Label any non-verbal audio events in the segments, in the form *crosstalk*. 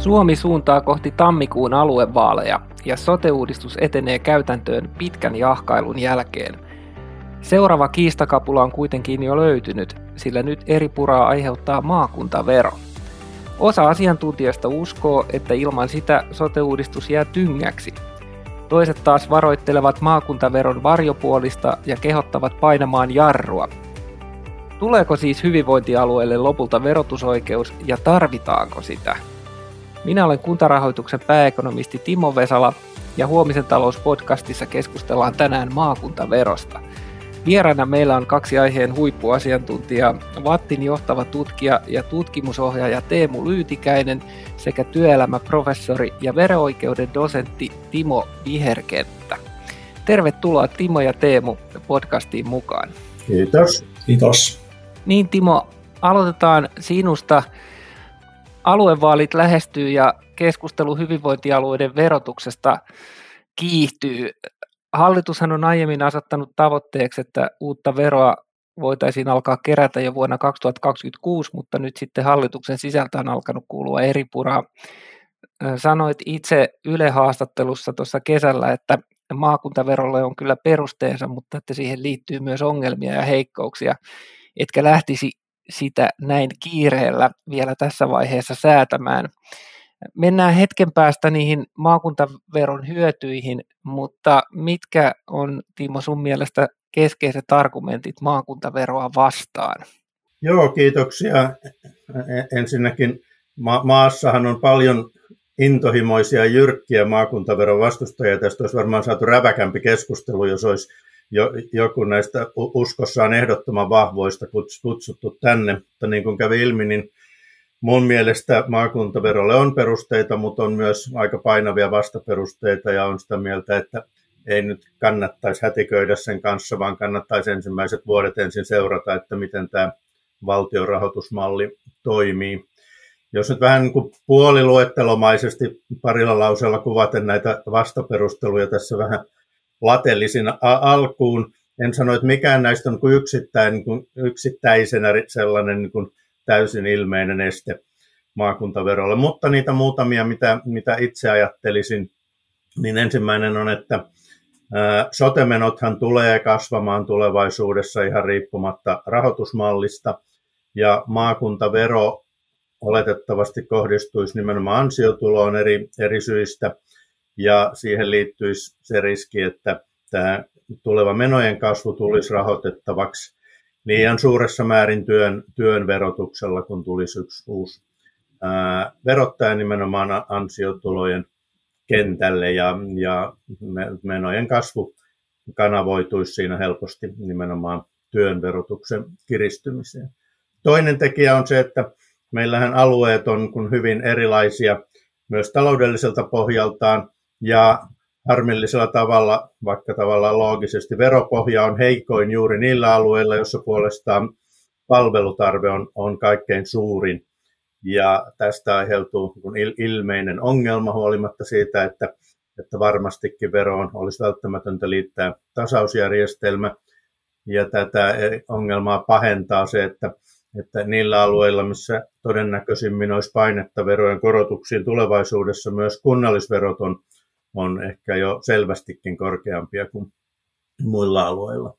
Suomi suuntaa kohti tammikuun aluevaaleja ja sote-uudistus etenee käytäntöön pitkän jahkailun jälkeen. Seuraava kiistakapula on kuitenkin jo löytynyt, sillä nyt eri puraa aiheuttaa maakuntavero. Osa asiantuntijoista uskoo, että ilman sitä sote-uudistus jää tyngäksi. Toiset taas varoittelevat maakuntaveron varjopuolista ja kehottavat painamaan jarrua. Tuleeko siis hyvinvointialueelle lopulta verotusoikeus ja tarvitaanko sitä? Minä olen kuntarahoituksen pääekonomisti Timo Vesala ja huomisen talouspodcastissa keskustellaan tänään maakuntaverosta. Vieraana meillä on kaksi aiheen huippuasiantuntijaa, Vattin johtava tutkija ja tutkimusohjaaja Teemu Lyytikäinen sekä työelämäprofessori ja veroikeuden dosentti Timo Viherkenttä. Tervetuloa Timo ja Teemu podcastiin mukaan. Kiitos. Kiitos. Niin Timo, aloitetaan sinusta aluevaalit lähestyy ja keskustelu hyvinvointialueiden verotuksesta kiihtyy. Hallitushan on aiemmin asettanut tavoitteeksi, että uutta veroa voitaisiin alkaa kerätä jo vuonna 2026, mutta nyt sitten hallituksen sisältä on alkanut kuulua eri puraa. Sanoit itse Yle-haastattelussa tuossa kesällä, että maakuntaverolle on kyllä perusteensa, mutta että siihen liittyy myös ongelmia ja heikkouksia, etkä lähtisi sitä näin kiireellä vielä tässä vaiheessa säätämään. Mennään hetken päästä niihin maakuntaveron hyötyihin, mutta mitkä on Timo sun mielestä keskeiset argumentit maakuntaveroa vastaan? Joo, kiitoksia. Ensinnäkin ma- maassahan on paljon intohimoisia jyrkkiä maakuntaveron vastustajia. Tästä olisi varmaan saatu räväkämpi keskustelu, jos olisi jo, joku näistä uskossaan ehdottoman vahvoista kutsuttu tänne, mutta niin kuin kävi ilmi, niin mun mielestä maakuntaverolle on perusteita, mutta on myös aika painavia vastaperusteita ja on sitä mieltä, että ei nyt kannattaisi hätiköidä sen kanssa, vaan kannattaisi ensimmäiset vuodet ensin seurata, että miten tämä valtiorahoitusmalli toimii. Jos nyt vähän niin kuin puoliluettelomaisesti parilla lauseella kuvaten näitä vastaperusteluja tässä vähän latellisin alkuun. En sano, että mikään näistä on kuin yksittäin, niin kuin yksittäisenä sellainen niin kuin täysin ilmeinen este maakuntaverolle, mutta niitä muutamia, mitä, mitä itse ajattelisin, niin ensimmäinen on, että sotemenothan tulee kasvamaan tulevaisuudessa ihan riippumatta rahoitusmallista, ja maakuntavero oletettavasti kohdistuisi nimenomaan ansiotuloon eri, eri syistä, ja siihen liittyisi se riski, että tämä tuleva menojen kasvu tulisi rahoitettavaksi liian suuressa määrin työn, työn verotuksella, kun tulisi yksi uusi ää, verottaja nimenomaan ansiotulojen kentälle ja, ja menojen kasvu kanavoituisi siinä helposti nimenomaan työn verotuksen kiristymiseen. Toinen tekijä on se, että meillähän alueet on kun hyvin erilaisia myös taloudelliselta pohjaltaan, ja harmillisella tavalla, vaikka tavallaan loogisesti veropohja on heikoin juuri niillä alueilla, joissa puolestaan palvelutarve on, on kaikkein suurin. Ja tästä aiheutuu ilmeinen ongelma huolimatta siitä, että, että varmastikin veroon olisi välttämätöntä liittää tasausjärjestelmä. Ja tätä ongelmaa pahentaa se, että, että niillä alueilla, missä todennäköisimmin olisi painetta verojen korotuksiin tulevaisuudessa, myös kunnallisverot on on ehkä jo selvästikin korkeampia kuin muilla alueilla.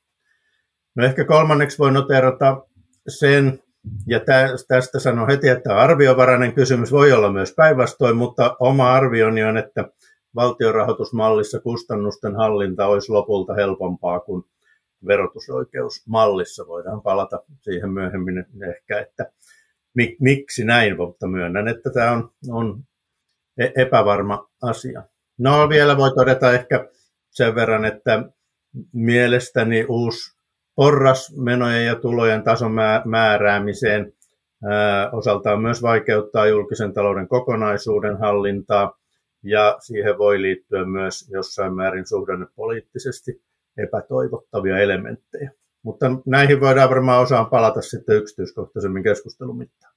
No ehkä kolmanneksi voi noterata sen, ja tästä sanon heti, että arviovarainen kysymys voi olla myös päinvastoin, mutta oma arvioni on, että valtionrahoitusmallissa kustannusten hallinta olisi lopulta helpompaa kuin verotusoikeusmallissa. Voidaan palata siihen myöhemmin ehkä, että miksi näin, mutta myönnän, että tämä on, on e-, epävarma asia. No vielä voi todeta ehkä sen verran, että mielestäni uusi porras menojen ja tulojen tason määräämiseen osaltaan myös vaikeuttaa julkisen talouden kokonaisuuden hallintaa ja siihen voi liittyä myös jossain määrin suhdannepoliittisesti epätoivottavia elementtejä. Mutta näihin voidaan varmaan osaan palata sitten yksityiskohtaisemmin keskustelun mittaan.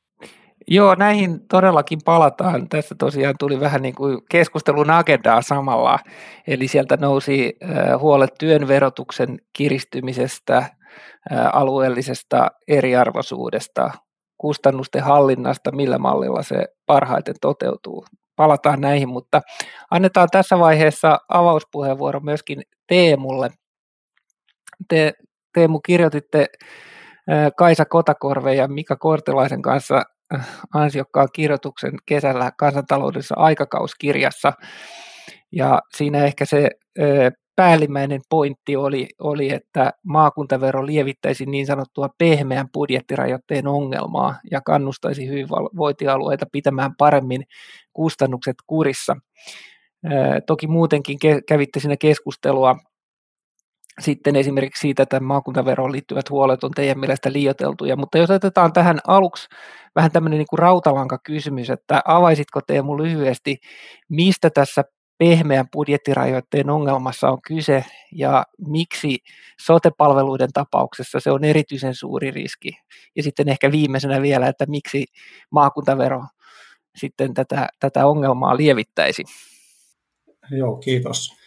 Joo, näihin todellakin palataan. Tässä tosiaan tuli vähän niin kuin keskustelun agendaa samalla. Eli sieltä nousi huolet työn verotuksen kiristymisestä, alueellisesta eriarvoisuudesta, kustannusten hallinnasta, millä mallilla se parhaiten toteutuu. Palataan näihin, mutta annetaan tässä vaiheessa avauspuheenvuoro myöskin Teemulle. Te, Teemu, kirjoititte Kaisa Kotakorve ja Mika Kortelaisen kanssa ansiokkaan kirjoituksen kesällä kansantaloudessa aikakauskirjassa. Ja siinä ehkä se päällimmäinen pointti oli, oli, että maakuntavero lievittäisi niin sanottua pehmeän budjettirajoitteen ongelmaa ja kannustaisi hyvinvointialueita pitämään paremmin kustannukset kurissa. Toki muutenkin kävitte siinä keskustelua sitten esimerkiksi siitä, että maakuntaveroon liittyvät huolet on teidän mielestä liioteltuja, mutta jos otetaan tähän aluksi vähän tämmöinen niin kuin rautalanka kysymys, että avaisitko Teemu lyhyesti, mistä tässä pehmeän budjettirajoitteen ongelmassa on kyse ja miksi sotepalveluiden tapauksessa se on erityisen suuri riski. Ja sitten ehkä viimeisenä vielä, että miksi maakuntavero sitten tätä, tätä ongelmaa lievittäisi. Joo, kiitos.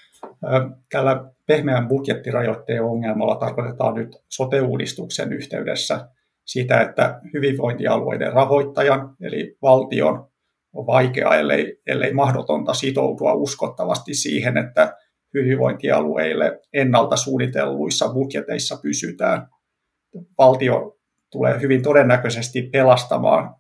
Tällä pehmeän budjettirajoitteen ongelmalla tarkoitetaan nyt sote-uudistuksen yhteydessä sitä, että hyvinvointialueiden rahoittajan, eli valtion, on vaikeaa, ellei, ellei mahdotonta sitoutua uskottavasti siihen, että hyvinvointialueille ennalta suunnitelluissa budjeteissa pysytään. Valtio tulee hyvin todennäköisesti pelastamaan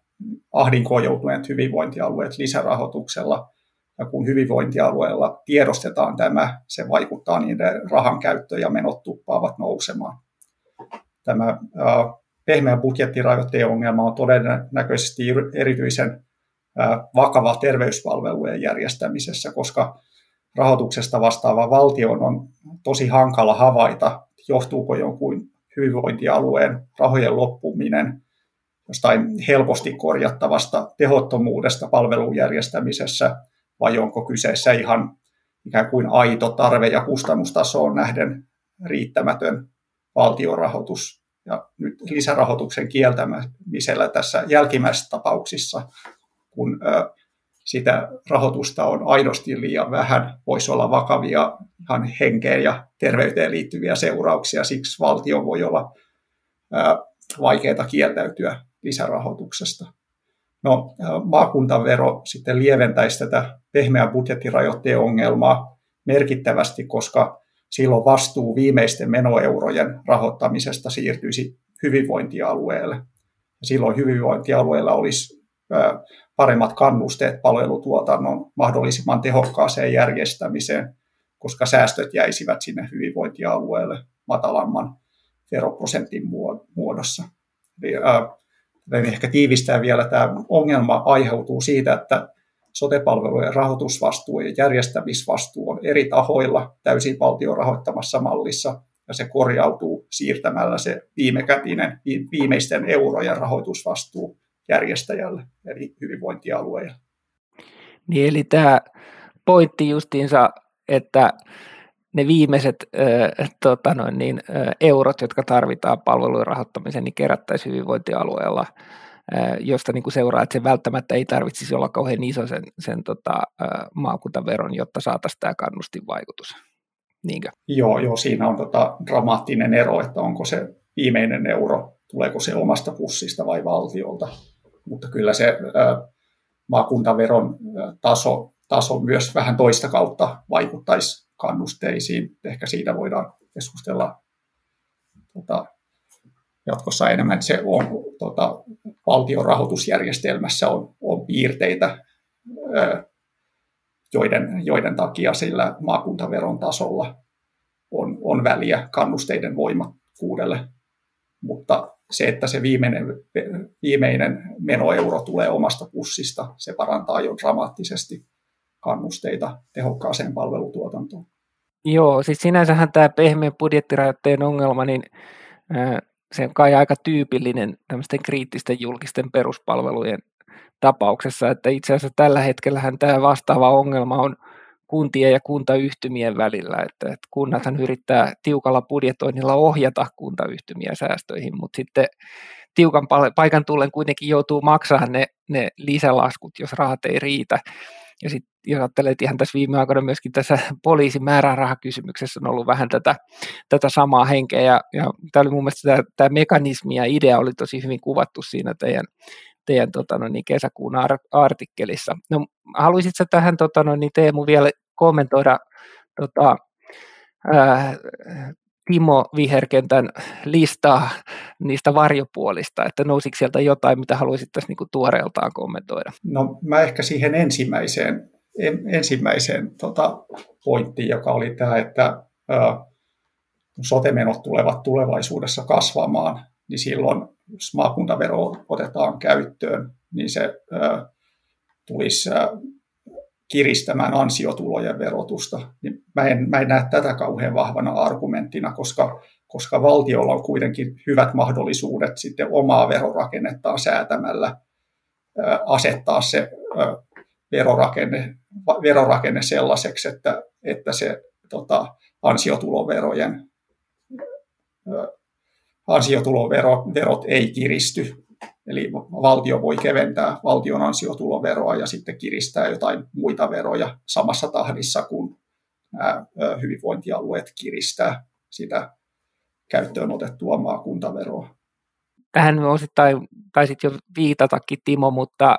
ahdinkoon joutuneet hyvinvointialueet lisärahoituksella. Ja kun hyvinvointialueella tiedostetaan tämä, se vaikuttaa niiden rahan käyttöön ja menot tuppaavat nousemaan. Tämä pehmeä budjettirajoitteen ongelma on todennäköisesti erityisen vakava terveyspalvelujen järjestämisessä, koska rahoituksesta vastaava valtio on tosi hankala havaita, johtuuko jonkun hyvinvointialueen rahojen loppuminen jostain helposti korjattavasta tehottomuudesta palvelun järjestämisessä, vai onko kyseessä ihan ikään kuin aito tarve- ja kustannustasoon nähden riittämätön valtiorahoitus. Ja nyt lisärahoituksen kieltämisellä tässä jälkimmäisessä tapauksissa kun sitä rahoitusta on aidosti liian vähän, voisi olla vakavia ihan henkeen ja terveyteen liittyviä seurauksia. Siksi valtio voi olla vaikeaa kieltäytyä lisärahoituksesta. No, maakuntavero sitten lieventäisi tätä pehmeän budjettirajoitteen ongelmaa merkittävästi, koska silloin vastuu viimeisten menoeurojen rahoittamisesta siirtyisi hyvinvointialueelle. Silloin hyvinvointialueella olisi paremmat kannusteet palvelutuotannon mahdollisimman tehokkaaseen järjestämiseen, koska säästöt jäisivät sinne hyvinvointialueelle matalamman veroprosentin muodossa. Eli, ehkä tiivistää vielä, tämä ongelma aiheutuu siitä, että sotepalvelujen rahoitusvastuu ja järjestämisvastuu on eri tahoilla täysin valtion rahoittamassa mallissa, ja se korjautuu siirtämällä se viimekätinen, viimeisten eurojen rahoitusvastuu järjestäjälle, eli hyvinvointialueelle. Niin, eli tämä pointti justiinsa, että ne viimeiset äh, tota noin, niin, äh, eurot, jotka tarvitaan palvelujen rahoittamiseen, niin kerättäisiin hyvinvointialueella, äh, josta niin kuin seuraa, että se välttämättä ei tarvitsisi olla kauhean iso sen, sen tota, äh, maakuntaveron, jotta saataisiin tämä kannustinvaikutus. Niinkö? Joo, joo, siinä on tota dramaattinen ero, että onko se viimeinen euro, tuleeko se omasta pussista vai valtiolta mutta kyllä se maakuntaveron taso, taso myös vähän toista kautta vaikuttaisi kannusteisiin. Ehkä siitä voidaan keskustella tota, jatkossa enemmän. Se on tota, valtion rahoitusjärjestelmässä on, on piirteitä, joiden, joiden takia sillä maakuntaveron tasolla on, on väliä kannusteiden voimakkuudelle. Mutta se, että se viimeinen, viimeinen menoeuro tulee omasta pussista, se parantaa jo dramaattisesti kannusteita tehokkaaseen palvelutuotantoon. Joo, siis sinänsähän tämä pehmeän budjettirajoitteen ongelma, niin se on kai aika tyypillinen tämmöisten kriittisten julkisten peruspalvelujen tapauksessa, että itse asiassa tällä hetkellähän tämä vastaava ongelma on kuntien ja kuntayhtymien välillä, että, että kunnathan yrittää tiukalla budjetoinnilla ohjata kuntayhtymiä säästöihin, mutta sitten tiukan paikan tullen kuitenkin joutuu maksamaan ne, ne lisälaskut, jos rahat ei riitä. Ja sitten jos ajattelee, että ihan tässä viime aikoina myöskin tässä *laughs* poliisin määrärahakysymyksessä on ollut vähän tätä, tätä samaa henkeä, ja, ja tämä oli mun mielestä tämä, tämä mekanismi ja idea oli tosi hyvin kuvattu siinä teidän, teidän tota, no niin, kesäkuun artikkelissa. No, haluaisitko tähän tota, no niin, Teemu vielä kommentoida tota, ää, Timo Viherkentän listaa niistä varjopuolista, että nousiko sieltä jotain, mitä haluaisit tässä niin tuoreeltaan kommentoida? No mä ehkä siihen ensimmäiseen, en, ensimmäiseen tota, pointtiin, joka oli tämä, että ää, sotemenot tulevat tulevaisuudessa kasvamaan, niin silloin jos maakuntavero otetaan käyttöön, niin se ää, tulisi ää, kiristämään ansiotulojen verotusta, niin mä en, mä en näe tätä kauhean vahvana argumenttina, koska, koska valtiolla on kuitenkin hyvät mahdollisuudet sitten omaa verorakennettaan säätämällä ää, asettaa se verorakenne, verorakenne sellaiseksi, että, että se tota, ansiotuloverojen ansiotuloverot ei kiristy Eli valtio voi keventää valtion ansiotuloveroa ja sitten kiristää jotain muita veroja samassa tahdissa, kun nämä hyvinvointialueet kiristää sitä käyttöön otettua maakuntaveroa. Tähän osittain taisit jo viitatakin Timo, mutta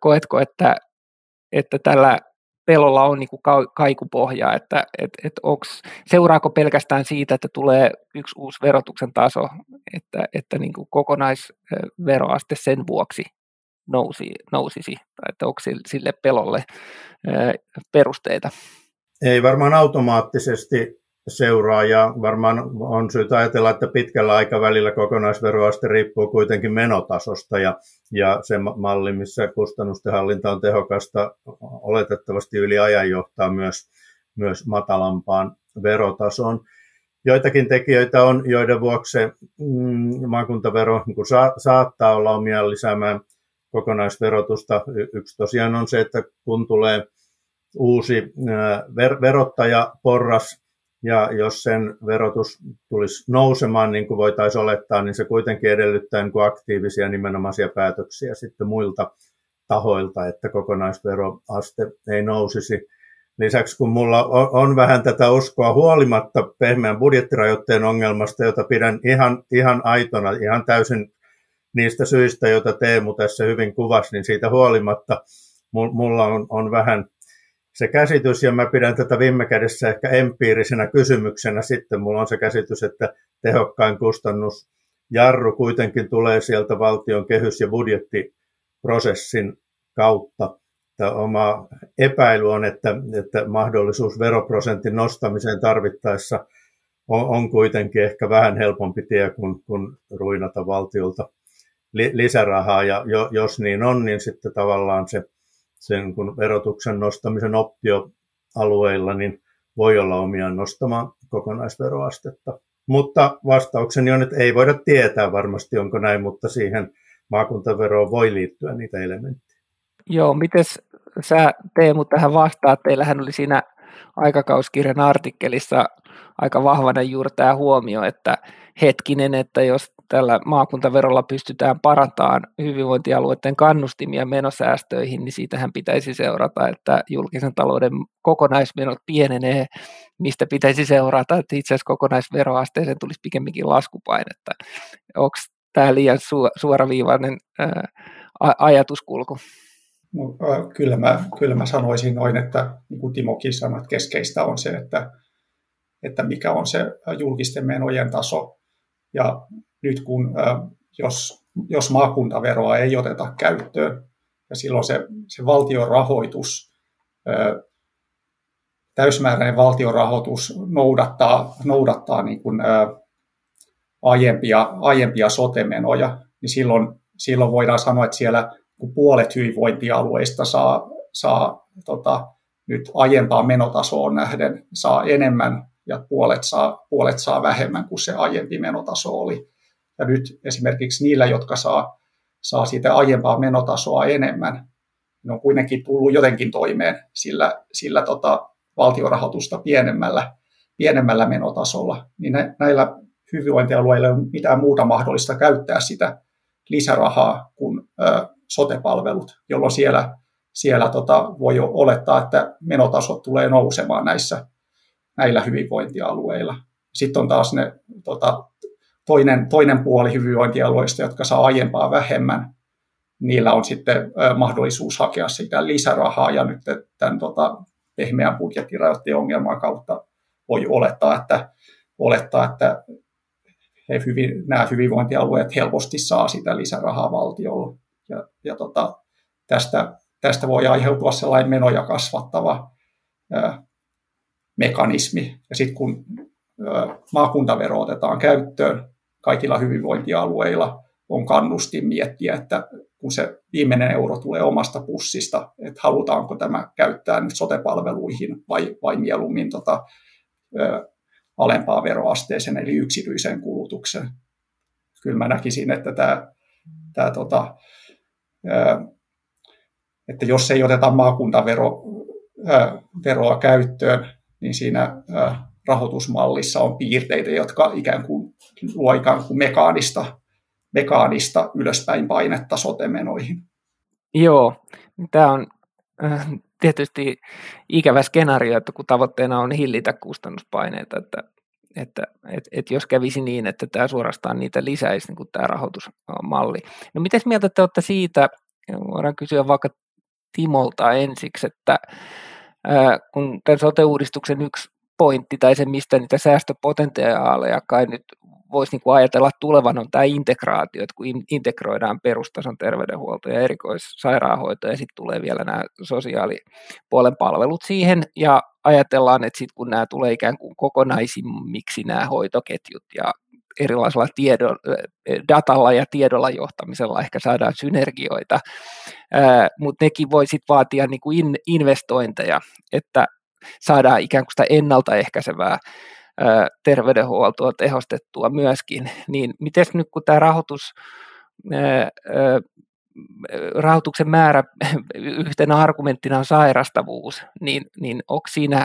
koetko, että, että tällä pelolla on niin kuin kaikupohjaa, että et, et onks, seuraako pelkästään siitä, että tulee yksi uusi verotuksen taso, että, että niin kuin kokonaisveroaste sen vuoksi nousi, nousisi, tai että onko sille pelolle perusteita? Ei varmaan automaattisesti seuraa ja varmaan on syytä ajatella, että pitkällä aikavälillä kokonaisveroaste riippuu kuitenkin menotasosta ja, ja se malli, missä kustannusten hallinta on tehokasta, oletettavasti yli ajan johtaa myös, myös matalampaan verotasoon. Joitakin tekijöitä on, joiden vuoksi mm, maakuntavero niin kuin sa, saattaa olla omia lisäämään kokonaisverotusta. Yksi tosiaan on se, että kun tulee uusi ver, verottajaporras, ja jos sen verotus tulisi nousemaan, niin kuin voitaisiin olettaa, niin se kuitenkin edellyttää niin kuin aktiivisia nimenomaisia päätöksiä sitten muilta tahoilta, että kokonaisveroaste ei nousisi. Lisäksi kun mulla on vähän tätä uskoa huolimatta pehmeän budjettirajoitteen ongelmasta, jota pidän ihan, ihan aitona, ihan täysin niistä syistä, joita Teemu tässä hyvin kuvasi, niin siitä huolimatta mulla on, on vähän se käsitys, ja mä pidän tätä viime kädessä ehkä empiirisenä kysymyksenä sitten. Mulla on se käsitys, että tehokkain kustannus jarru kuitenkin tulee sieltä valtion kehys- ja budjettiprosessin kautta. Tämä oma epäily on, että, että mahdollisuus veroprosentin nostamiseen tarvittaessa on, on kuitenkin ehkä vähän helpompi tie kuin, kuin ruinata valtiolta li, lisärahaa. Ja jo, jos niin on, niin sitten tavallaan se sen kun verotuksen nostamisen optioalueilla, niin voi olla omiaan nostamaan kokonaisveroastetta. Mutta vastaukseni on, että ei voida tietää varmasti, onko näin, mutta siihen maakuntaveroon voi liittyä niitä elementtejä. Joo, miten sä Teemu tähän vastaat? Teillähän oli siinä aikakauskirjan artikkelissa aika vahvana juuri tämä huomio, että hetkinen, että jos tällä maakuntaverolla pystytään parantamaan hyvinvointialueiden kannustimia menosäästöihin, niin siitähän pitäisi seurata, että julkisen talouden kokonaismenot pienenee, mistä pitäisi seurata, että itse asiassa kokonaisveroasteeseen tulisi pikemminkin laskupainetta. Onko tämä liian su- suoraviivainen ää, ajatuskulku? No, kyllä, mä, kyllä mä sanoisin noin, että niin kuin Timokin sanoi, että keskeistä on se, että, että mikä on se julkisten menojen taso. Ja nyt kun, jos, jos maakuntaveroa ei oteta käyttöön, ja silloin se, se valtion rahoitus, täysmääräinen valtion rahoitus noudattaa, noudattaa niin kuin, aiempia, aiempia sotemenoja, niin silloin, silloin voidaan sanoa, että siellä kun puolet hyvinvointialueista saa, saa tota, nyt aiempaan menotasoon nähden saa enemmän ja puolet saa, puolet saa vähemmän kuin se aiempi menotaso oli. Ja nyt esimerkiksi niillä, jotka saa, saa siitä aiempaa menotasoa enemmän, ne on kuitenkin tullut jotenkin toimeen sillä, sillä tota, valtiorahoitusta pienemmällä, pienemmällä menotasolla, niin näillä hyvinvointialueilla ei ole mitään muuta mahdollista käyttää sitä lisärahaa kuin ö, sotepalvelut, jolloin siellä siellä tota, voi jo olettaa, että menotasot tulee nousemaan näissä, näillä hyvinvointialueilla. Sitten on taas ne tota, toinen, toinen puoli hyvinvointialueista, jotka saa aiempaa vähemmän, niillä on sitten mahdollisuus hakea sitä lisärahaa, ja nyt tämän tota, pehmeän budjettirajoitteen ongelman kautta voi olettaa, että, olettaa, että he hyvin, nämä hyvinvointialueet helposti saa sitä lisärahaa valtiolla. Ja, ja tota, tästä, tästä voi aiheutua sellainen menoja kasvattava ö, mekanismi. Ja sitten kun ö, maakuntavero otetaan käyttöön kaikilla hyvinvointialueilla, on kannustin miettiä, että kun se viimeinen euro tulee omasta pussista, että halutaanko tämä käyttää nyt sotepalveluihin vai, vai mieluummin tota, ö, alempaa veroasteeseen eli yksityiseen kulutukseen. Kyllä mä näkisin, että tämä, tämä tota, ö, että jos ei oteta maakuntaveroa käyttöön, niin siinä rahoitusmallissa on piirteitä, jotka ikään kuin luo ikään kuin mekaanista, mekaanista ylöspäin painetta sotemenoihin. Joo, tämä on äh, tietysti ikävä skenaario, että kun tavoitteena on hillitä kustannuspaineita, että, että et, et jos kävisi niin, että tämä suorastaan niitä lisäisi, niin kuin tämä rahoitusmalli. No miten mieltä te olette siitä, voidaan kysyä vaikka Timolta ensiksi, että ää, kun tämän sote-uudistuksen yksi pointti tai se, mistä niitä säästöpotentiaaleja kai nyt voisi niin kuin ajatella tulevan, on tämä integraatio, että kun integroidaan perustason terveydenhuolto ja erikoissairaanhoito ja sitten tulee vielä nämä sosiaalipuolen palvelut siihen ja ajatellaan, että sitten kun nämä tulee ikään kuin kokonaisimmiksi nämä hoitoketjut ja erilaisella tiedo, datalla ja tiedolla johtamisella ehkä saadaan synergioita, mutta nekin voi sitten vaatia niin kuin in, investointeja, että saadaan ikään kuin sitä ennaltaehkäisevää terveydenhuoltoa tehostettua myöskin, niin miten nyt kun tämä rahoitus, rahoituksen määrä yhtenä argumenttina on sairastavuus, niin, niin onko siinä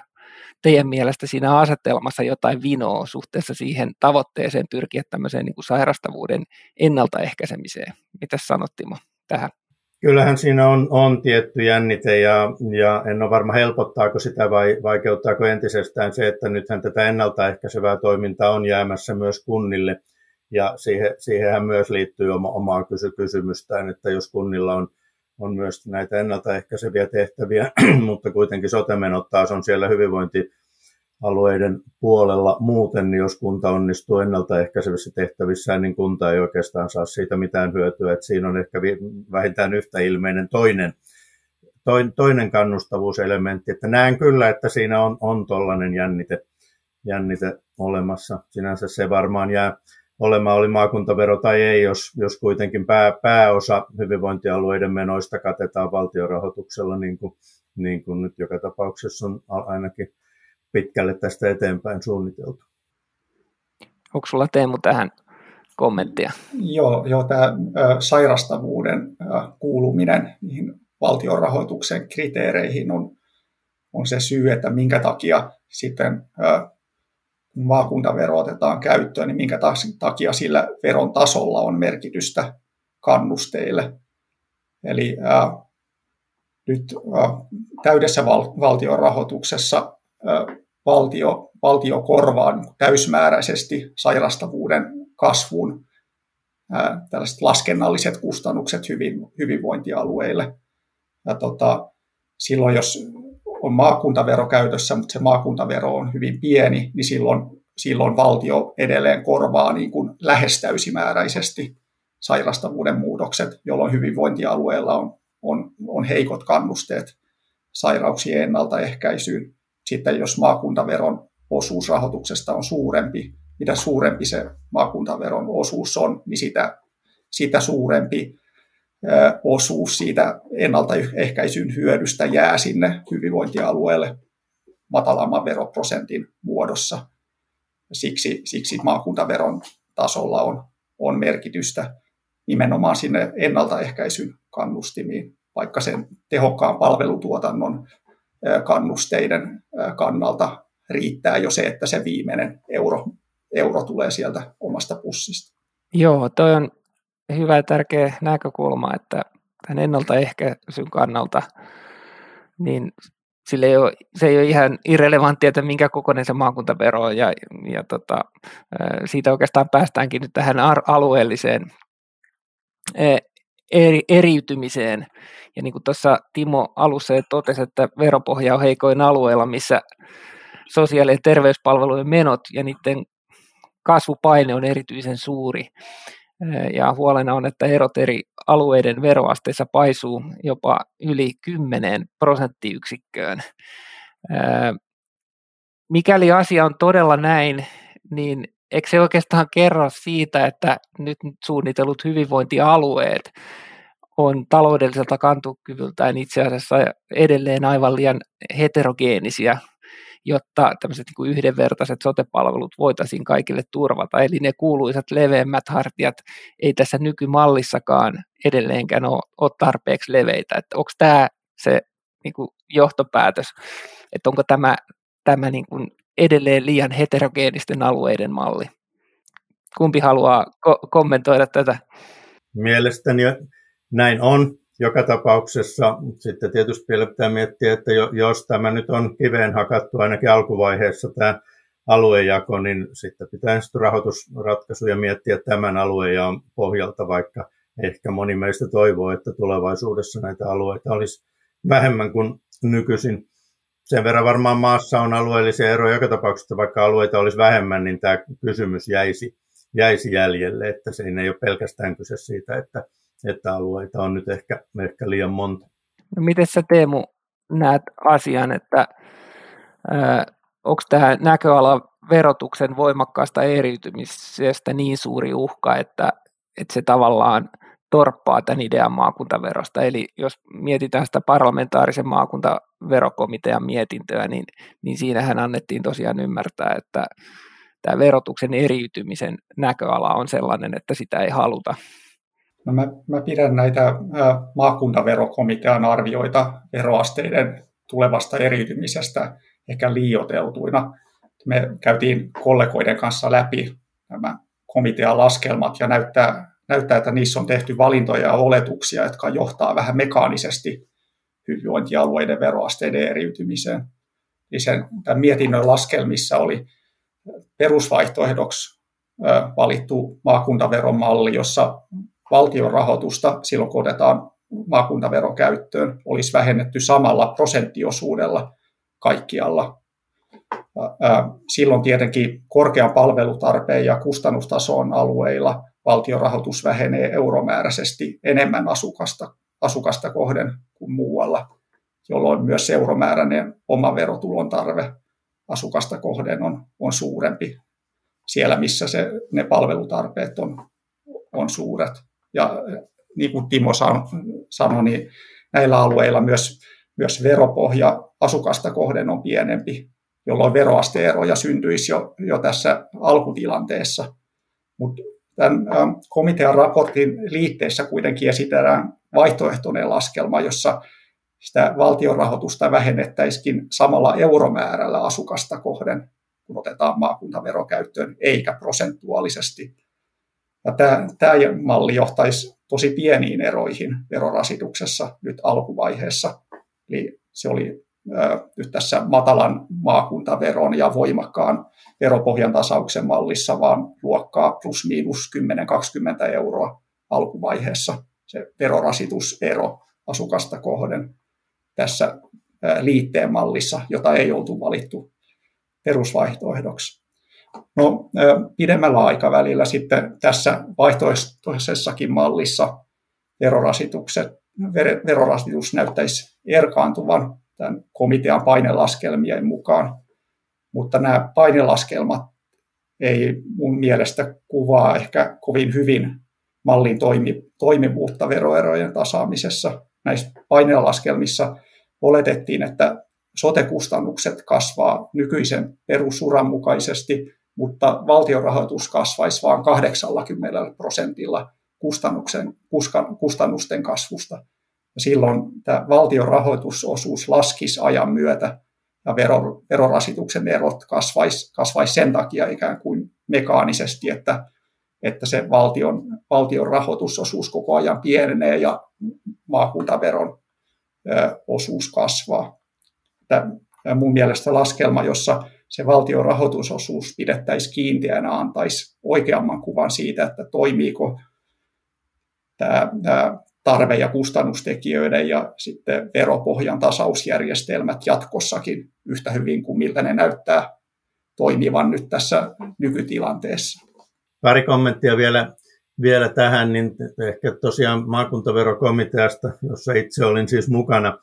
teidän mielestä siinä asetelmassa jotain vinoa suhteessa siihen tavoitteeseen pyrkiä tämmöiseen niin kuin sairastavuuden ennaltaehkäisemiseen? Mitä sanot Timo tähän? Kyllähän siinä on, on tietty jännite ja, ja en ole varma helpottaako sitä vai vaikeuttaako entisestään se, että nythän tätä ennaltaehkäisevää toimintaa on jäämässä myös kunnille. Ja siihen, siihenhän myös liittyy oma, omaa kysy, kysymystään, että jos kunnilla on, on myös näitä ennaltaehkäiseviä tehtäviä, *clears throat* mutta kuitenkin sotemenot taas on siellä hyvinvointi alueiden puolella muuten, niin jos kunta onnistuu ennaltaehkäisevissä tehtävissään, niin kunta ei oikeastaan saa siitä mitään hyötyä. Että siinä on ehkä vähintään yhtä ilmeinen toinen, toinen kannustavuuselementti. Että näen kyllä, että siinä on, on tuollainen jännite, jännite olemassa. Sinänsä se varmaan jää olemaan, oli maakuntavero tai ei, jos, jos kuitenkin pää, pääosa hyvinvointialueiden menoista katetaan valtiorahoituksella, niin kuin, niin kuin nyt joka tapauksessa on ainakin pitkälle tästä eteenpäin suunniteltu. Onko sulla Teemu tähän kommenttia? Joo, joo tämä sairastavuuden kuuluminen niihin valtionrahoituksen kriteereihin on, on se syy, että minkä takia sitten kun maakuntavero otetaan käyttöön, niin minkä takia sillä veron tasolla on merkitystä kannusteille. Eli ää, nyt ää, täydessä val- valtion rahoituksessa valtio, valtio korvaa niin täysmääräisesti sairastavuuden kasvun tällaiset laskennalliset kustannukset hyvin, hyvinvointialueille. Ja tota, silloin, jos on maakuntavero käytössä, mutta se maakuntavero on hyvin pieni, niin silloin, silloin valtio edelleen korvaa niin kuin lähes täysimääräisesti sairastavuuden muutokset, jolloin hyvinvointialueella on, on, on heikot kannusteet sairauksien ennaltaehkäisyyn sitten jos maakuntaveron osuus rahoituksesta on suurempi, mitä suurempi se maakuntaveron osuus on, niin sitä, sitä suurempi osuus siitä ennaltaehkäisyn hyödystä jää sinne hyvinvointialueelle matalamman veroprosentin muodossa. Siksi, siksi maakuntaveron tasolla on, on merkitystä nimenomaan sinne ennaltaehkäisyn kannustimiin, vaikka sen tehokkaan palvelutuotannon kannusteiden kannalta riittää jo se, että se viimeinen euro, euro tulee sieltä omasta pussista. Joo, toi on hyvä ja tärkeä näkökulma, että tämän ennaltaehkäisyn kannalta niin sille ei ole, se ei ole ihan irrelevanttia, että minkä kokoinen se maakuntavero on, ja, ja tota, siitä oikeastaan päästäänkin nyt tähän alueelliseen eri, eriytymiseen. Ja niin kuin tuossa Timo alussa totesi, että veropohja on heikoin alueella, missä sosiaali- ja terveyspalvelujen menot ja niiden kasvupaine on erityisen suuri. Ja huolena on, että erot eri alueiden veroasteissa paisuu jopa yli 10 prosenttiyksikköön. Mikäli asia on todella näin, niin eikö se oikeastaan kerro siitä, että nyt suunnitellut hyvinvointialueet on taloudelliselta kantokyvyltään itse asiassa edelleen aivan liian heterogeenisia, jotta tämmöiset niin kuin yhdenvertaiset sotepalvelut voitaisiin kaikille turvata. Eli ne kuuluisat leveämmät hartiat ei tässä nykymallissakaan edelleenkään ole, ole tarpeeksi leveitä. Että onko tämä se niin kuin johtopäätös, että onko tämä, tämä niin kuin edelleen liian heterogeenisten alueiden malli? Kumpi haluaa ko- kommentoida tätä? Mielestäni näin on joka tapauksessa. Sitten tietysti vielä pitää miettiä, että jos tämä nyt on kiveen hakattu ainakin alkuvaiheessa tämä aluejako, niin sitten pitää sitten rahoitusratkaisuja miettiä tämän alueen pohjalta, vaikka ehkä moni meistä toivoo, että tulevaisuudessa näitä alueita olisi vähemmän kuin nykyisin. Sen verran varmaan maassa on alueellisia eroja joka tapauksessa, vaikka alueita olisi vähemmän, niin tämä kysymys jäisi, jäisi jäljelle, että se ei ole pelkästään kyse siitä, että että alueita on nyt ehkä, ehkä liian monta. No miten sä Teemu näet asian, että onko tämä näköala verotuksen voimakkaasta eriytymisestä niin suuri uhka, että, että se tavallaan torppaa tämän idean maakuntaverosta. Eli jos mietitään sitä parlamentaarisen maakuntaverokomitean mietintöä, niin, niin siinähän annettiin tosiaan ymmärtää, että tämä verotuksen eriytymisen näköala on sellainen, että sitä ei haluta. No mä, mä pidän näitä maakuntaverokomitean arvioita veroasteiden tulevasta eriytymisestä ehkä liioteltuina. Me käytiin kollegoiden kanssa läpi nämä komitean laskelmat ja näyttää, näyttää, että niissä on tehty valintoja ja oletuksia, jotka johtaa vähän mekaanisesti hyvinvointialueiden veroasteiden eriytymiseen. Eli sen, tämän mietinnön laskelmissa oli perusvaihtoehdoksi valittu maakuntaveron malli, jossa valtion rahoitusta silloin, kun otetaan maakuntavero käyttöön, olisi vähennetty samalla prosenttiosuudella kaikkialla. Silloin tietenkin korkean palvelutarpeen ja kustannustason alueilla valtion rahoitus vähenee euromääräisesti enemmän asukasta, asukasta kohden kuin muualla, jolloin myös euromääräinen oma verotulon tarve asukasta kohden on, on suurempi siellä, missä se, ne palvelutarpeet on, on suuret. Ja niin kuin Timo sanoi, niin näillä alueilla myös, myös veropohja asukasta kohden on pienempi, jolloin veroasteeroja syntyisi jo, jo tässä alkutilanteessa. Mutta tämän komitean raportin liitteessä kuitenkin esitellään vaihtoehtoinen laskelma, jossa sitä valtionrahoitusta vähennettäisikin samalla euromäärällä asukasta kohden, kun otetaan maakuntavero käyttöön, eikä prosentuaalisesti. Ja tämä, tämä malli johtaisi tosi pieniin eroihin verorasituksessa nyt alkuvaiheessa. Eli se oli nyt tässä matalan maakuntaveron ja voimakkaan veropohjan tasauksen mallissa vaan luokkaa plus miinus 10-20 euroa alkuvaiheessa se verorasitusero asukasta kohden tässä liitteen mallissa, jota ei oltu valittu perusvaihtoehdoksi. No, pidemmällä aikavälillä sitten tässä vaihtoehtoisessakin mallissa verorasitukset, verorasitus näyttäisi erkaantuvan tämän komitean painelaskelmien mukaan, mutta nämä painelaskelmat ei mun mielestä kuvaa ehkä kovin hyvin mallin toimi, toimivuutta veroerojen tasaamisessa. Näissä painelaskelmissa oletettiin, että sote-kustannukset kasvaa nykyisen perusuran mukaisesti mutta valtionrahoitus kasvaisi vain 80 prosentilla kustannuksen, kustannusten kasvusta. Ja silloin tämä valtion rahoitusosuus laskisi ajan myötä ja vero, verorasituksen erot kasvaisi, kasvaisi sen takia ikään kuin mekaanisesti, että, että se valtion, valtion rahoitusosuus koko ajan pienenee ja maakuntaveron osuus kasvaa. Tämä mun mielestä laskelma, jossa se valtion rahoitusosuus pidettäisiin kiinteänä, antaisi oikeamman kuvan siitä, että toimiiko tämä, tämä tarve- ja kustannustekijöiden ja sitten veropohjan tasausjärjestelmät jatkossakin yhtä hyvin kuin miltä ne näyttää toimivan nyt tässä nykytilanteessa. Pari kommenttia vielä, vielä tähän, niin ehkä tosiaan maakuntaverokomiteasta, jossa itse olin siis mukana,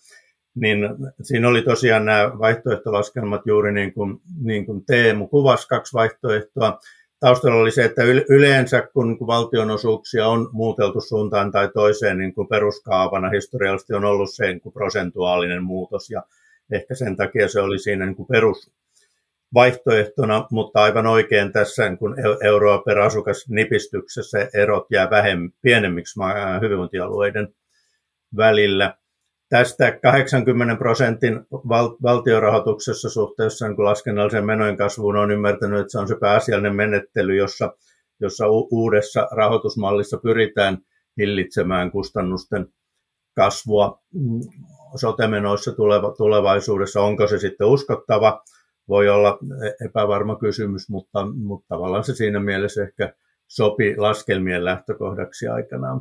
niin siinä oli tosiaan nämä vaihtoehtolaskelmat juuri niin kuin, niin kuin Teemu kuvasi kaksi vaihtoehtoa. Taustalla oli se, että yleensä kun valtionosuuksia on muuteltu suuntaan tai toiseen niin kuin peruskaavana historiallisesti on ollut se niin kuin prosentuaalinen muutos. Ja ehkä sen takia se oli siinä niin kuin perusvaihtoehtona, mutta aivan oikein tässä niin kuin euroa per asukas nipistyksessä erot jää vähemmän, pienemmiksi hyvinvointialueiden välillä tästä 80 prosentin val- valtiorahoituksessa suhteessa niin laskennalliseen menojen kasvuun on ymmärtänyt, että se on se pääasiallinen menettely, jossa, jossa u- uudessa rahoitusmallissa pyritään hillitsemään kustannusten kasvua mm, sotemenoissa tuleva, tulevaisuudessa. Onko se sitten uskottava? Voi olla e-, epävarma kysymys, mutta, mutta tavallaan se siinä mielessä ehkä sopi laskelmien lähtökohdaksi aikanaan.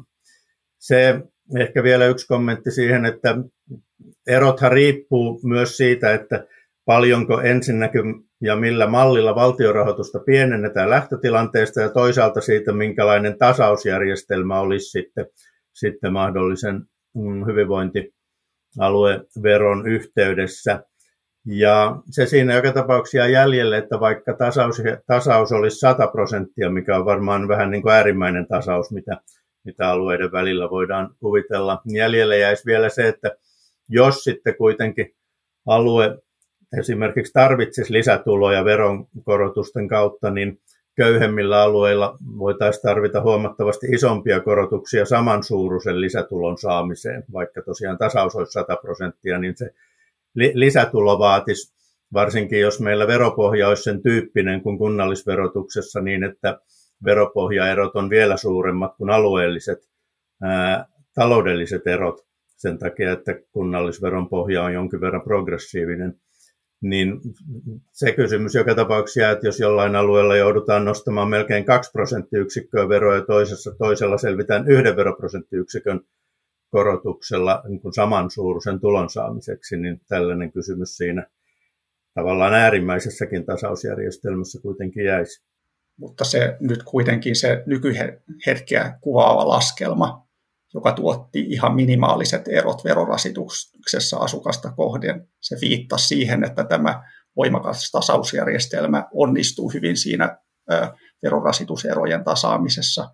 Se ehkä vielä yksi kommentti siihen, että erothan riippuu myös siitä, että paljonko ensinnäkin ja millä mallilla valtiorahoitusta pienennetään lähtötilanteesta ja toisaalta siitä, minkälainen tasausjärjestelmä olisi sitten, sitten mahdollisen mm, hyvinvointialueveron yhteydessä. Ja se siinä joka tapauksessa jäljelle, että vaikka tasaus, tasaus olisi 100 prosenttia, mikä on varmaan vähän niin kuin äärimmäinen tasaus, mitä mitä alueiden välillä voidaan kuvitella. Jäljelle jäisi vielä se, että jos sitten kuitenkin alue esimerkiksi tarvitsisi lisätuloja veronkorotusten kautta, niin köyhemmillä alueilla voitaisiin tarvita huomattavasti isompia korotuksia samansuuruisen lisätulon saamiseen, vaikka tosiaan tasaus olisi 100 prosenttia, niin se lisätulo vaatisi, varsinkin jos meillä veropohja olisi sen tyyppinen kuin kunnallisverotuksessa, niin että veropohjaerot on vielä suuremmat kuin alueelliset ää, taloudelliset erot sen takia, että kunnallisveron pohja on jonkin verran progressiivinen. Niin se kysymys joka tapauksessa jää, että jos jollain alueella joudutaan nostamaan melkein 2 prosenttiyksikköä veroa ja toisessa, toisella selvitään yhden veroprosenttiyksikön korotuksella niin kuin samansuuruisen tulon saamiseksi, niin tällainen kysymys siinä tavallaan äärimmäisessäkin tasausjärjestelmässä kuitenkin jäisi mutta se nyt kuitenkin se nykyhetkeä kuvaava laskelma, joka tuotti ihan minimaaliset erot verorasituksessa asukasta kohden, se viittasi siihen, että tämä voimakas tasausjärjestelmä onnistuu hyvin siinä verorasituserojen tasaamisessa.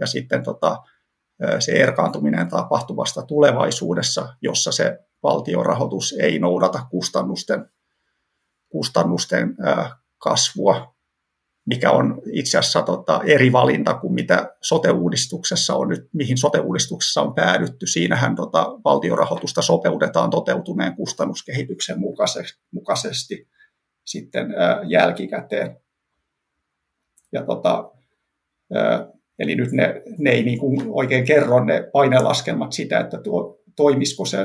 Ja sitten tota, se erkaantuminen tapahtuvasta tulevaisuudessa, jossa se valtiorahoitus ei noudata kustannusten, kustannusten kasvua, mikä on itse asiassa tota, eri valinta kuin mitä sote-uudistuksessa on nyt, mihin sote-uudistuksessa on päädytty. Siinähän tota, valtiorahoitusta sopeutetaan toteutuneen kustannuskehityksen mukaisesti sitten ää, jälkikäteen. Ja tota, ää, eli nyt ne, ne ei niin kuin oikein kerro ne painelaskelmat sitä, että tuo, toimisiko se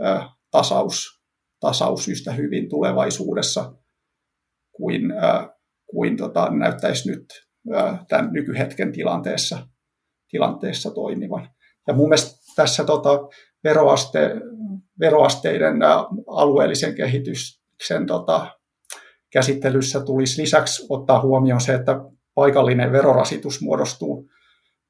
ää, tasaus, tasaus yhtä hyvin tulevaisuudessa kuin ää, kuin tota, näyttäisi nyt tämän nykyhetken tilanteessa, tilanteessa toimivan. Ja mun mielestä tässä tota, veroaste, veroasteiden alueellisen kehityksen tota, käsittelyssä tulisi lisäksi ottaa huomioon se, että paikallinen verorasitus muodostuu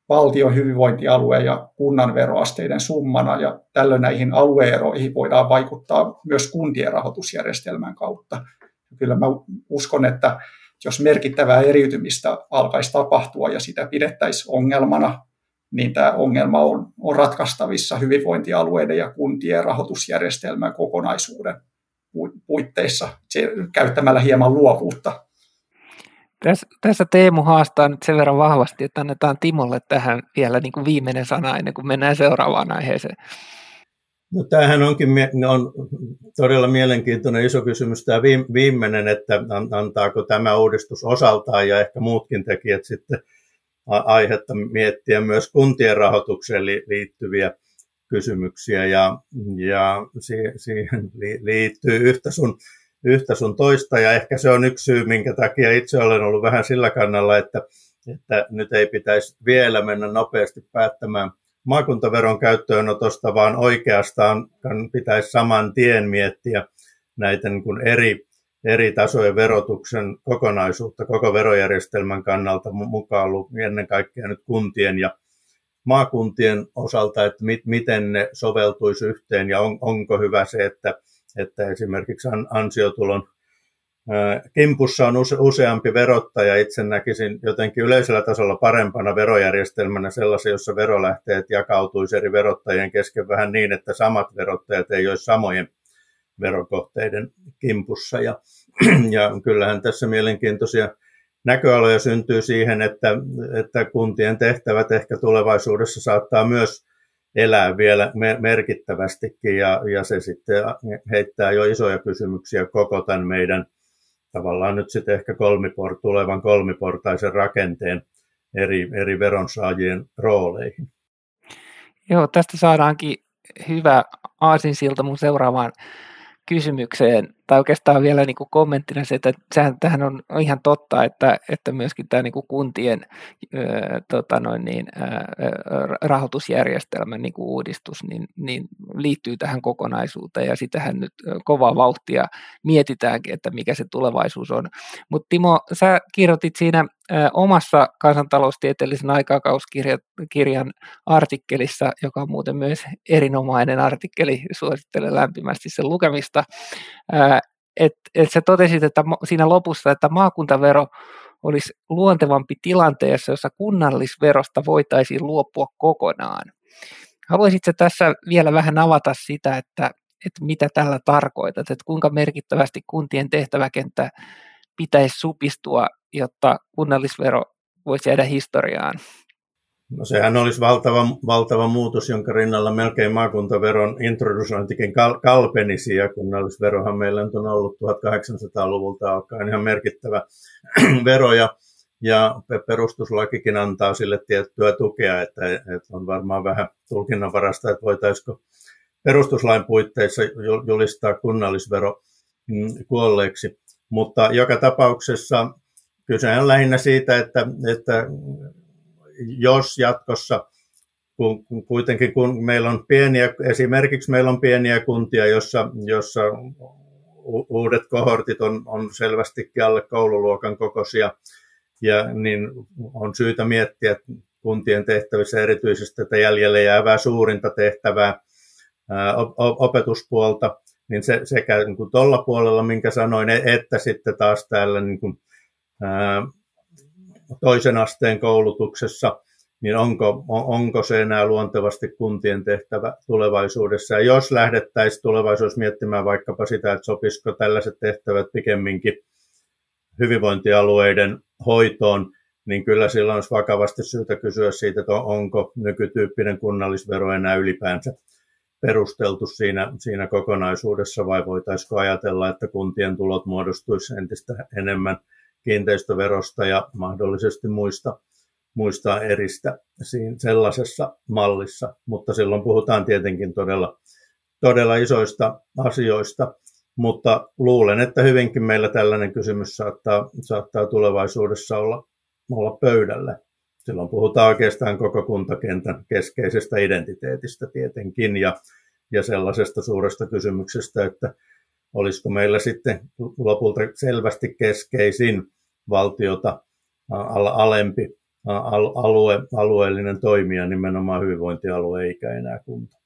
valtion hyvinvointialue ja kunnan veroasteiden summana, ja tällöin näihin alueeroihin voidaan vaikuttaa myös kuntien rahoitusjärjestelmän kautta. Kyllä mä uskon, että jos merkittävää eriytymistä alkaisi tapahtua ja sitä pidettäisiin ongelmana, niin tämä ongelma on, on ratkaistavissa hyvinvointialueiden ja kuntien rahoitusjärjestelmän kokonaisuuden puitteissa käyttämällä hieman luovuutta. Tässä, tässä Teemu haastaa nyt sen verran vahvasti, että annetaan Timolle tähän vielä niin kuin viimeinen sana ennen kuin mennään seuraavaan aiheeseen. No, tämähän onkin on todella mielenkiintoinen iso kysymys. Tämä viimeinen, että antaako tämä uudistus osaltaan ja ehkä muutkin tekijät sitten aihetta miettiä myös kuntien rahoitukseen liittyviä kysymyksiä. Ja, ja siihen liittyy yhtä sun, yhtä sun toista. Ja ehkä se on yksi syy, minkä takia itse olen ollut vähän sillä kannalla, että, että nyt ei pitäisi vielä mennä nopeasti päättämään maakuntaveron käyttöönotosta, vaan oikeastaan pitäisi saman tien miettiä näitä niin kuin eri, eri tasojen verotuksen kokonaisuutta koko verojärjestelmän kannalta mukaan ennen kaikkea nyt kuntien ja maakuntien osalta, että mit, miten ne soveltuisi yhteen ja on, onko hyvä se, että, että esimerkiksi ansiotulon kimpussa on use, useampi verottaja. Itse näkisin jotenkin yleisellä tasolla parempana verojärjestelmänä sellaisen, jossa verolähteet jakautuisi eri verottajien kesken vähän niin, että samat verottajat ei olisi samojen verokohteiden kimpussa. Ja, *clears throat* ja kyllähän tässä mielenkiintoisia näköaloja syntyy siihen, että, että kuntien tehtävät ehkä tulevaisuudessa saattaa myös elää vielä merkittävästikin ja, ja se sitten heittää jo isoja kysymyksiä koko tämän meidän tavallaan nyt sitten ehkä kolmiport, tulevan kolmiportaisen rakenteen eri, eri veronsaajien rooleihin. Joo, tästä saadaankin hyvä aasinsilta mun seuraavaan kysymykseen, tai oikeastaan vielä niin kuin kommenttina se, että sehän, tähän on, ihan totta, että, että myöskin tämä niin kuin kuntien ää, tota noin niin, ää, rahoitusjärjestelmän niin kuin uudistus niin, niin liittyy tähän kokonaisuuteen, ja sitähän nyt kovaa vauhtia mietitäänkin, että mikä se tulevaisuus on. Mutta Timo, sä kirjoitit siinä omassa kansantaloustieteellisen aikakauskirjan artikkelissa, joka on muuten myös erinomainen artikkeli, suosittelen lämpimästi sen lukemista, että et sä totesit että siinä lopussa, että maakuntavero olisi luontevampi tilanteessa, jossa kunnallisverosta voitaisiin luopua kokonaan. Haluaisitko tässä vielä vähän avata sitä, että, että mitä tällä tarkoitat, että kuinka merkittävästi kuntien tehtäväkenttä pitäisi supistua, jotta kunnallisvero voisi jäädä historiaan? No sehän olisi valtava, valtava muutos, jonka rinnalla melkein maakuntaveron introdusointikin kal- kalpenisi, ja kunnallisverohan meillä on ollut 1800-luvulta alkaen ihan merkittävä *clears throat* vero, ja, ja perustuslakikin antaa sille tiettyä tukea, että, että on varmaan vähän tulkinnanvarasta, että voitaisiko perustuslain puitteissa julistaa kunnallisvero mm, kuolleeksi. Mutta joka tapauksessa kyse on lähinnä siitä, että, että jos jatkossa, kun, kun kuitenkin kun meillä on pieniä, esimerkiksi meillä on pieniä kuntia, jossa, jossa uudet kohortit on, on selvästikin alle koululuokan kokoisia, ja niin on syytä miettiä kuntien tehtävissä erityisesti tätä jäljelle jäävää suurinta tehtävää, ää, opetuspuolta, niin se, sekä niin tuolla puolella, minkä sanoin, e-, että sitten taas täällä niin kuin, ää, toisen asteen koulutuksessa, niin onko, onko se enää luontevasti kuntien tehtävä tulevaisuudessa. Ja jos lähdettäisiin tulevaisuudessa miettimään vaikkapa sitä, että sopisiko tällaiset tehtävät pikemminkin hyvinvointialueiden hoitoon, niin kyllä silloin olisi vakavasti syytä kysyä siitä, että onko nykytyyppinen kunnallisvero enää ylipäänsä perusteltu siinä, siinä kokonaisuudessa vai voitaisiinko ajatella, että kuntien tulot muodostuisi entistä enemmän kiinteistöverosta ja mahdollisesti muista, muista eristä siinä sellaisessa mallissa, mutta silloin puhutaan tietenkin todella, todella isoista asioista, mutta luulen, että hyvinkin meillä tällainen kysymys saattaa, saattaa tulevaisuudessa olla, olla pöydällä. Silloin puhutaan oikeastaan koko kuntakentän keskeisestä identiteetistä tietenkin ja, ja sellaisesta suuresta kysymyksestä, että olisiko meillä sitten lopulta selvästi keskeisin valtiota alempi alue, alueellinen toimija nimenomaan hyvinvointialue eikä enää kunta.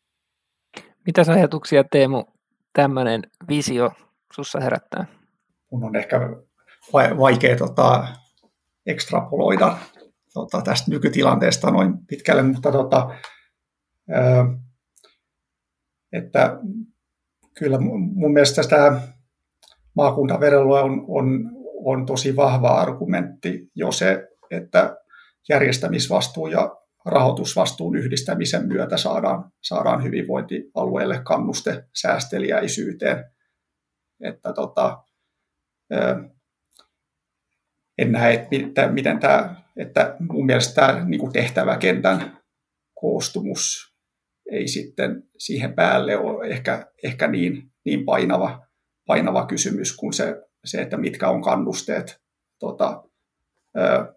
Mitä ajatuksia Teemu tämmöinen visio sussa herättää? Mun on ehkä vaikea tota, ekstrapoloida tota, tästä nykytilanteesta noin pitkälle, mutta tota, että kyllä mun mielestä tämä maakuntaverolla on, on, on tosi vahva argumentti jo se, että järjestämisvastuu ja rahoitusvastuun yhdistämisen myötä saadaan, saadaan hyvinvointialueelle kannuste säästeliäisyyteen. Että tota, en näe, että miten tämä, että mun mielestä tämä niin tehtäväkentän koostumus ei sitten siihen päälle ole ehkä, ehkä niin, niin painava, painava kysymys kuin se, se, että mitkä on kannusteet tota,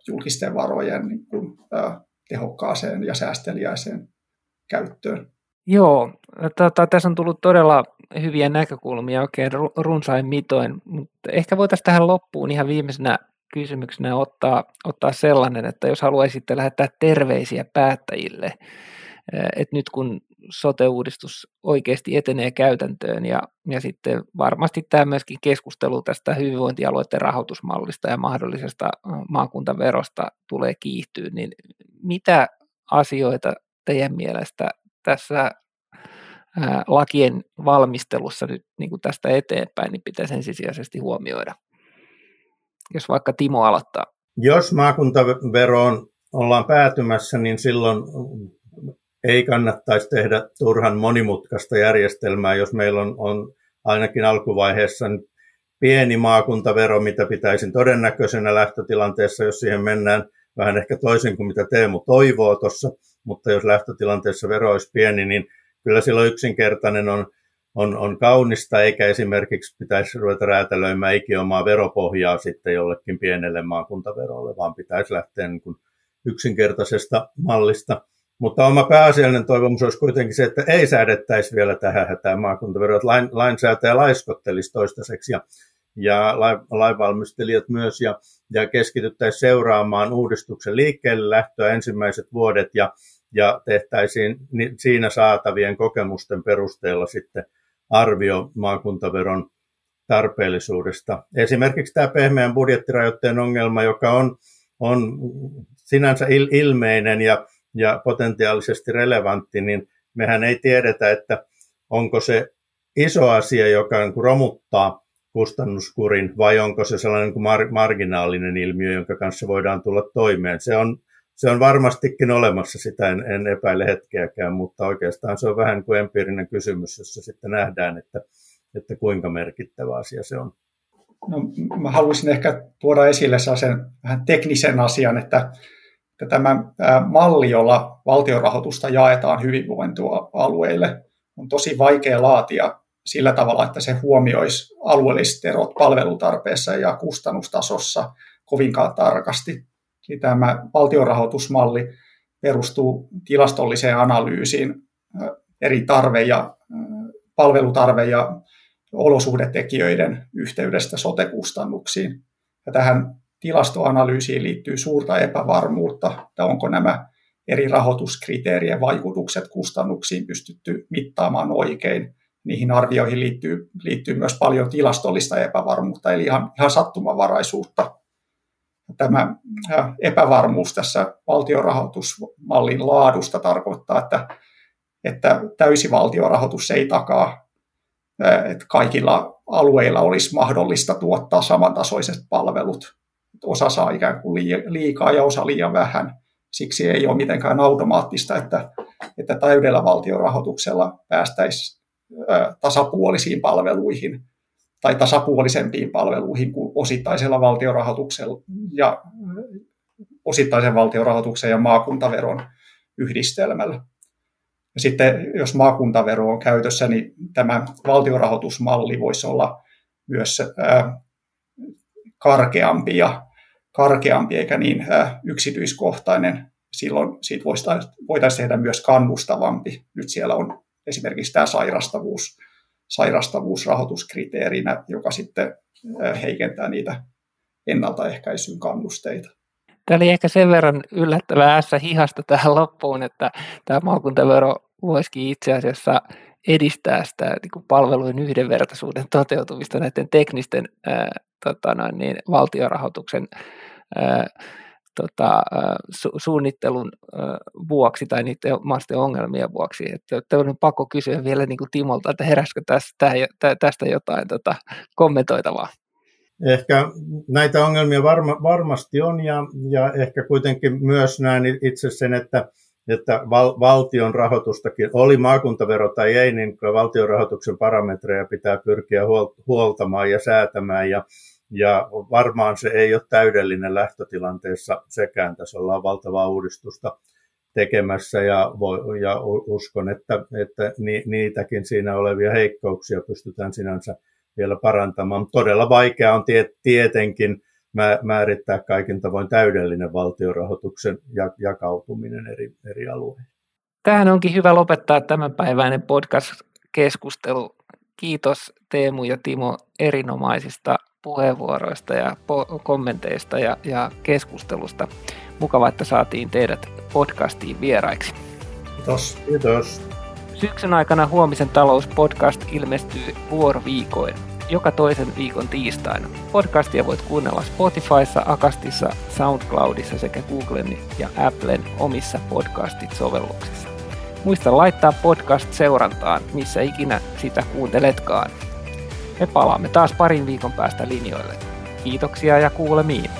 julkisten varojen niin kuin, tehokkaaseen ja säästeliäiseen käyttöön. Joo, tota, tässä on tullut todella hyviä näkökulmia oikein runsain mitoin, mutta ehkä voitaisiin tähän loppuun ihan viimeisenä kysymyksenä ottaa, ottaa sellainen, että jos haluaisitte lähettää terveisiä päättäjille, että nyt kun sote-uudistus oikeasti etenee käytäntöön ja, ja sitten varmasti tämä myöskin keskustelu tästä hyvinvointialueiden rahoitusmallista ja mahdollisesta maakuntaverosta tulee kiihtyä, niin mitä asioita teidän mielestä tässä lakien valmistelussa nyt niin kuin tästä eteenpäin, niin pitäisi ensisijaisesti huomioida? Jos vaikka Timo aloittaa. Jos maakuntaveroon ollaan päätymässä, niin silloin ei kannattaisi tehdä turhan monimutkaista järjestelmää, jos meillä on, on ainakin alkuvaiheessa pieni maakuntavero, mitä pitäisin todennäköisenä lähtötilanteessa, jos siihen mennään vähän ehkä toisin kuin mitä Teemu toivoo tuossa, mutta jos lähtötilanteessa vero olisi pieni, niin kyllä silloin yksinkertainen on, on, on kaunista, eikä esimerkiksi pitäisi ruveta räätälöimään ikiomaa veropohjaa sitten jollekin pienelle maakuntaverolle, vaan pitäisi lähteä niin kuin yksinkertaisesta mallista. Mutta oma pääasiallinen toivomus olisi kuitenkin se, että ei säädettäisi vielä tähän hätään maakuntaveroa, lain, lainsäätäjä laiskottelisi toistaiseksi ja, ja lainvalmistelijat myös ja, ja keskityttäisiin seuraamaan uudistuksen liikkeelle lähtöä ensimmäiset vuodet ja, ja tehtäisiin siinä saatavien kokemusten perusteella sitten arvio maakuntaveron tarpeellisuudesta. Esimerkiksi tämä pehmeän budjettirajoitteen ongelma, joka on, on sinänsä il, ilmeinen ja ja potentiaalisesti relevantti, niin mehän ei tiedetä, että onko se iso asia, joka romuttaa kustannuskurin, vai onko se sellainen kuin mar- marginaalinen ilmiö, jonka kanssa voidaan tulla toimeen. Se on, se on varmastikin olemassa, sitä en, en epäile hetkeäkään, mutta oikeastaan se on vähän kuin empiirinen kysymys, jossa sitten nähdään, että, että kuinka merkittävä asia se on. No, mä haluaisin ehkä tuoda esille sen vähän teknisen asian, että ja tämä malli, jolla valtiorahoitusta jaetaan hyvinvointialueille, on tosi vaikea laatia sillä tavalla, että se huomioisi alueelliset erot palvelutarpeessa ja kustannustasossa kovinkaan tarkasti. Eli tämä valtiorahoitusmalli perustuu tilastolliseen analyysiin eri tarve- ja palvelutarve- ja olosuhdetekijöiden yhteydestä sote-kustannuksiin. Ja tähän tilastoanalyysiin liittyy suurta epävarmuutta, että onko nämä eri rahoituskriteerien vaikutukset kustannuksiin pystytty mittaamaan oikein. Niihin arvioihin liittyy, liittyy myös paljon tilastollista epävarmuutta, eli ihan, ihan sattumavaraisuutta. Tämä epävarmuus tässä valtiorahoitusmallin laadusta tarkoittaa, että, että täysi valtiorahoitus ei takaa, että kaikilla alueilla olisi mahdollista tuottaa samantasoiset palvelut osa saa ikään kuin liikaa ja osa liian vähän. Siksi ei ole mitenkään automaattista, että, että täydellä valtiorahoituksella päästäisiin tasapuolisiin palveluihin tai tasapuolisempiin palveluihin kuin osittaisella valtiorahoituksella ja osittaisen valtiorahoituksen ja maakuntaveron yhdistelmällä. Ja sitten jos maakuntavero on käytössä, niin tämä valtiorahoitusmalli voisi olla myös karkeampi ja karkeampi eikä niin yksityiskohtainen. Silloin siitä voitaisiin tehdä myös kannustavampi. Nyt siellä on esimerkiksi tämä sairastavuus, sairastavuusrahoituskriteerinä, joka sitten heikentää niitä ennaltaehkäisyn kannusteita. Tämä oli ehkä sen verran yllättävää ässä hihasta tähän loppuun, että tämä maakuntavero voisikin itse asiassa edistää sitä niin kuin palvelujen yhdenvertaisuuden toteutumista näiden teknisten ää, tota noin, niin, valtiorahoituksen ää, tota, su- suunnittelun ää, vuoksi tai niiden maisten ongelmien vuoksi. Että on pakko kysyä vielä niin kuin Timolta, että heräskö tästä, tästä jotain tota, kommentoitavaa? Ehkä näitä ongelmia varma, varmasti on ja, ja ehkä kuitenkin myös näen itse sen, että että val, valtion rahoitustakin, oli maakuntavero tai ei, niin valtion rahoituksen parametreja pitää pyrkiä huoltamaan ja säätämään. Ja, ja varmaan se ei ole täydellinen lähtötilanteessa sekään. Tässä ollaan valtavaa uudistusta tekemässä ja, voi, ja uskon, että, että ni, niitäkin siinä olevia heikkouksia pystytään sinänsä vielä parantamaan. Todella vaikea on tie, tietenkin määrittää kaikin tavoin täydellinen valtiorahoituksen jakautuminen eri, eri alueihin. Tähän onkin hyvä lopettaa tämänpäiväinen podcast-keskustelu. Kiitos Teemu ja Timo erinomaisista puheenvuoroista ja po- kommenteista ja, ja keskustelusta. Mukava, että saatiin teidät podcastiin vieraiksi. Kiitos. Kiitos. Syksyn aikana Huomisen talouspodcast ilmestyy vuoroviikoin joka toisen viikon tiistaina. Podcastia voit kuunnella Spotifyssa, Akastissa, Soundcloudissa sekä Googlen ja Applen omissa podcastit-sovelluksissa. Muista laittaa podcast seurantaan, missä ikinä sitä kuunteletkaan. Me palaamme taas parin viikon päästä linjoille. Kiitoksia ja kuulemiin.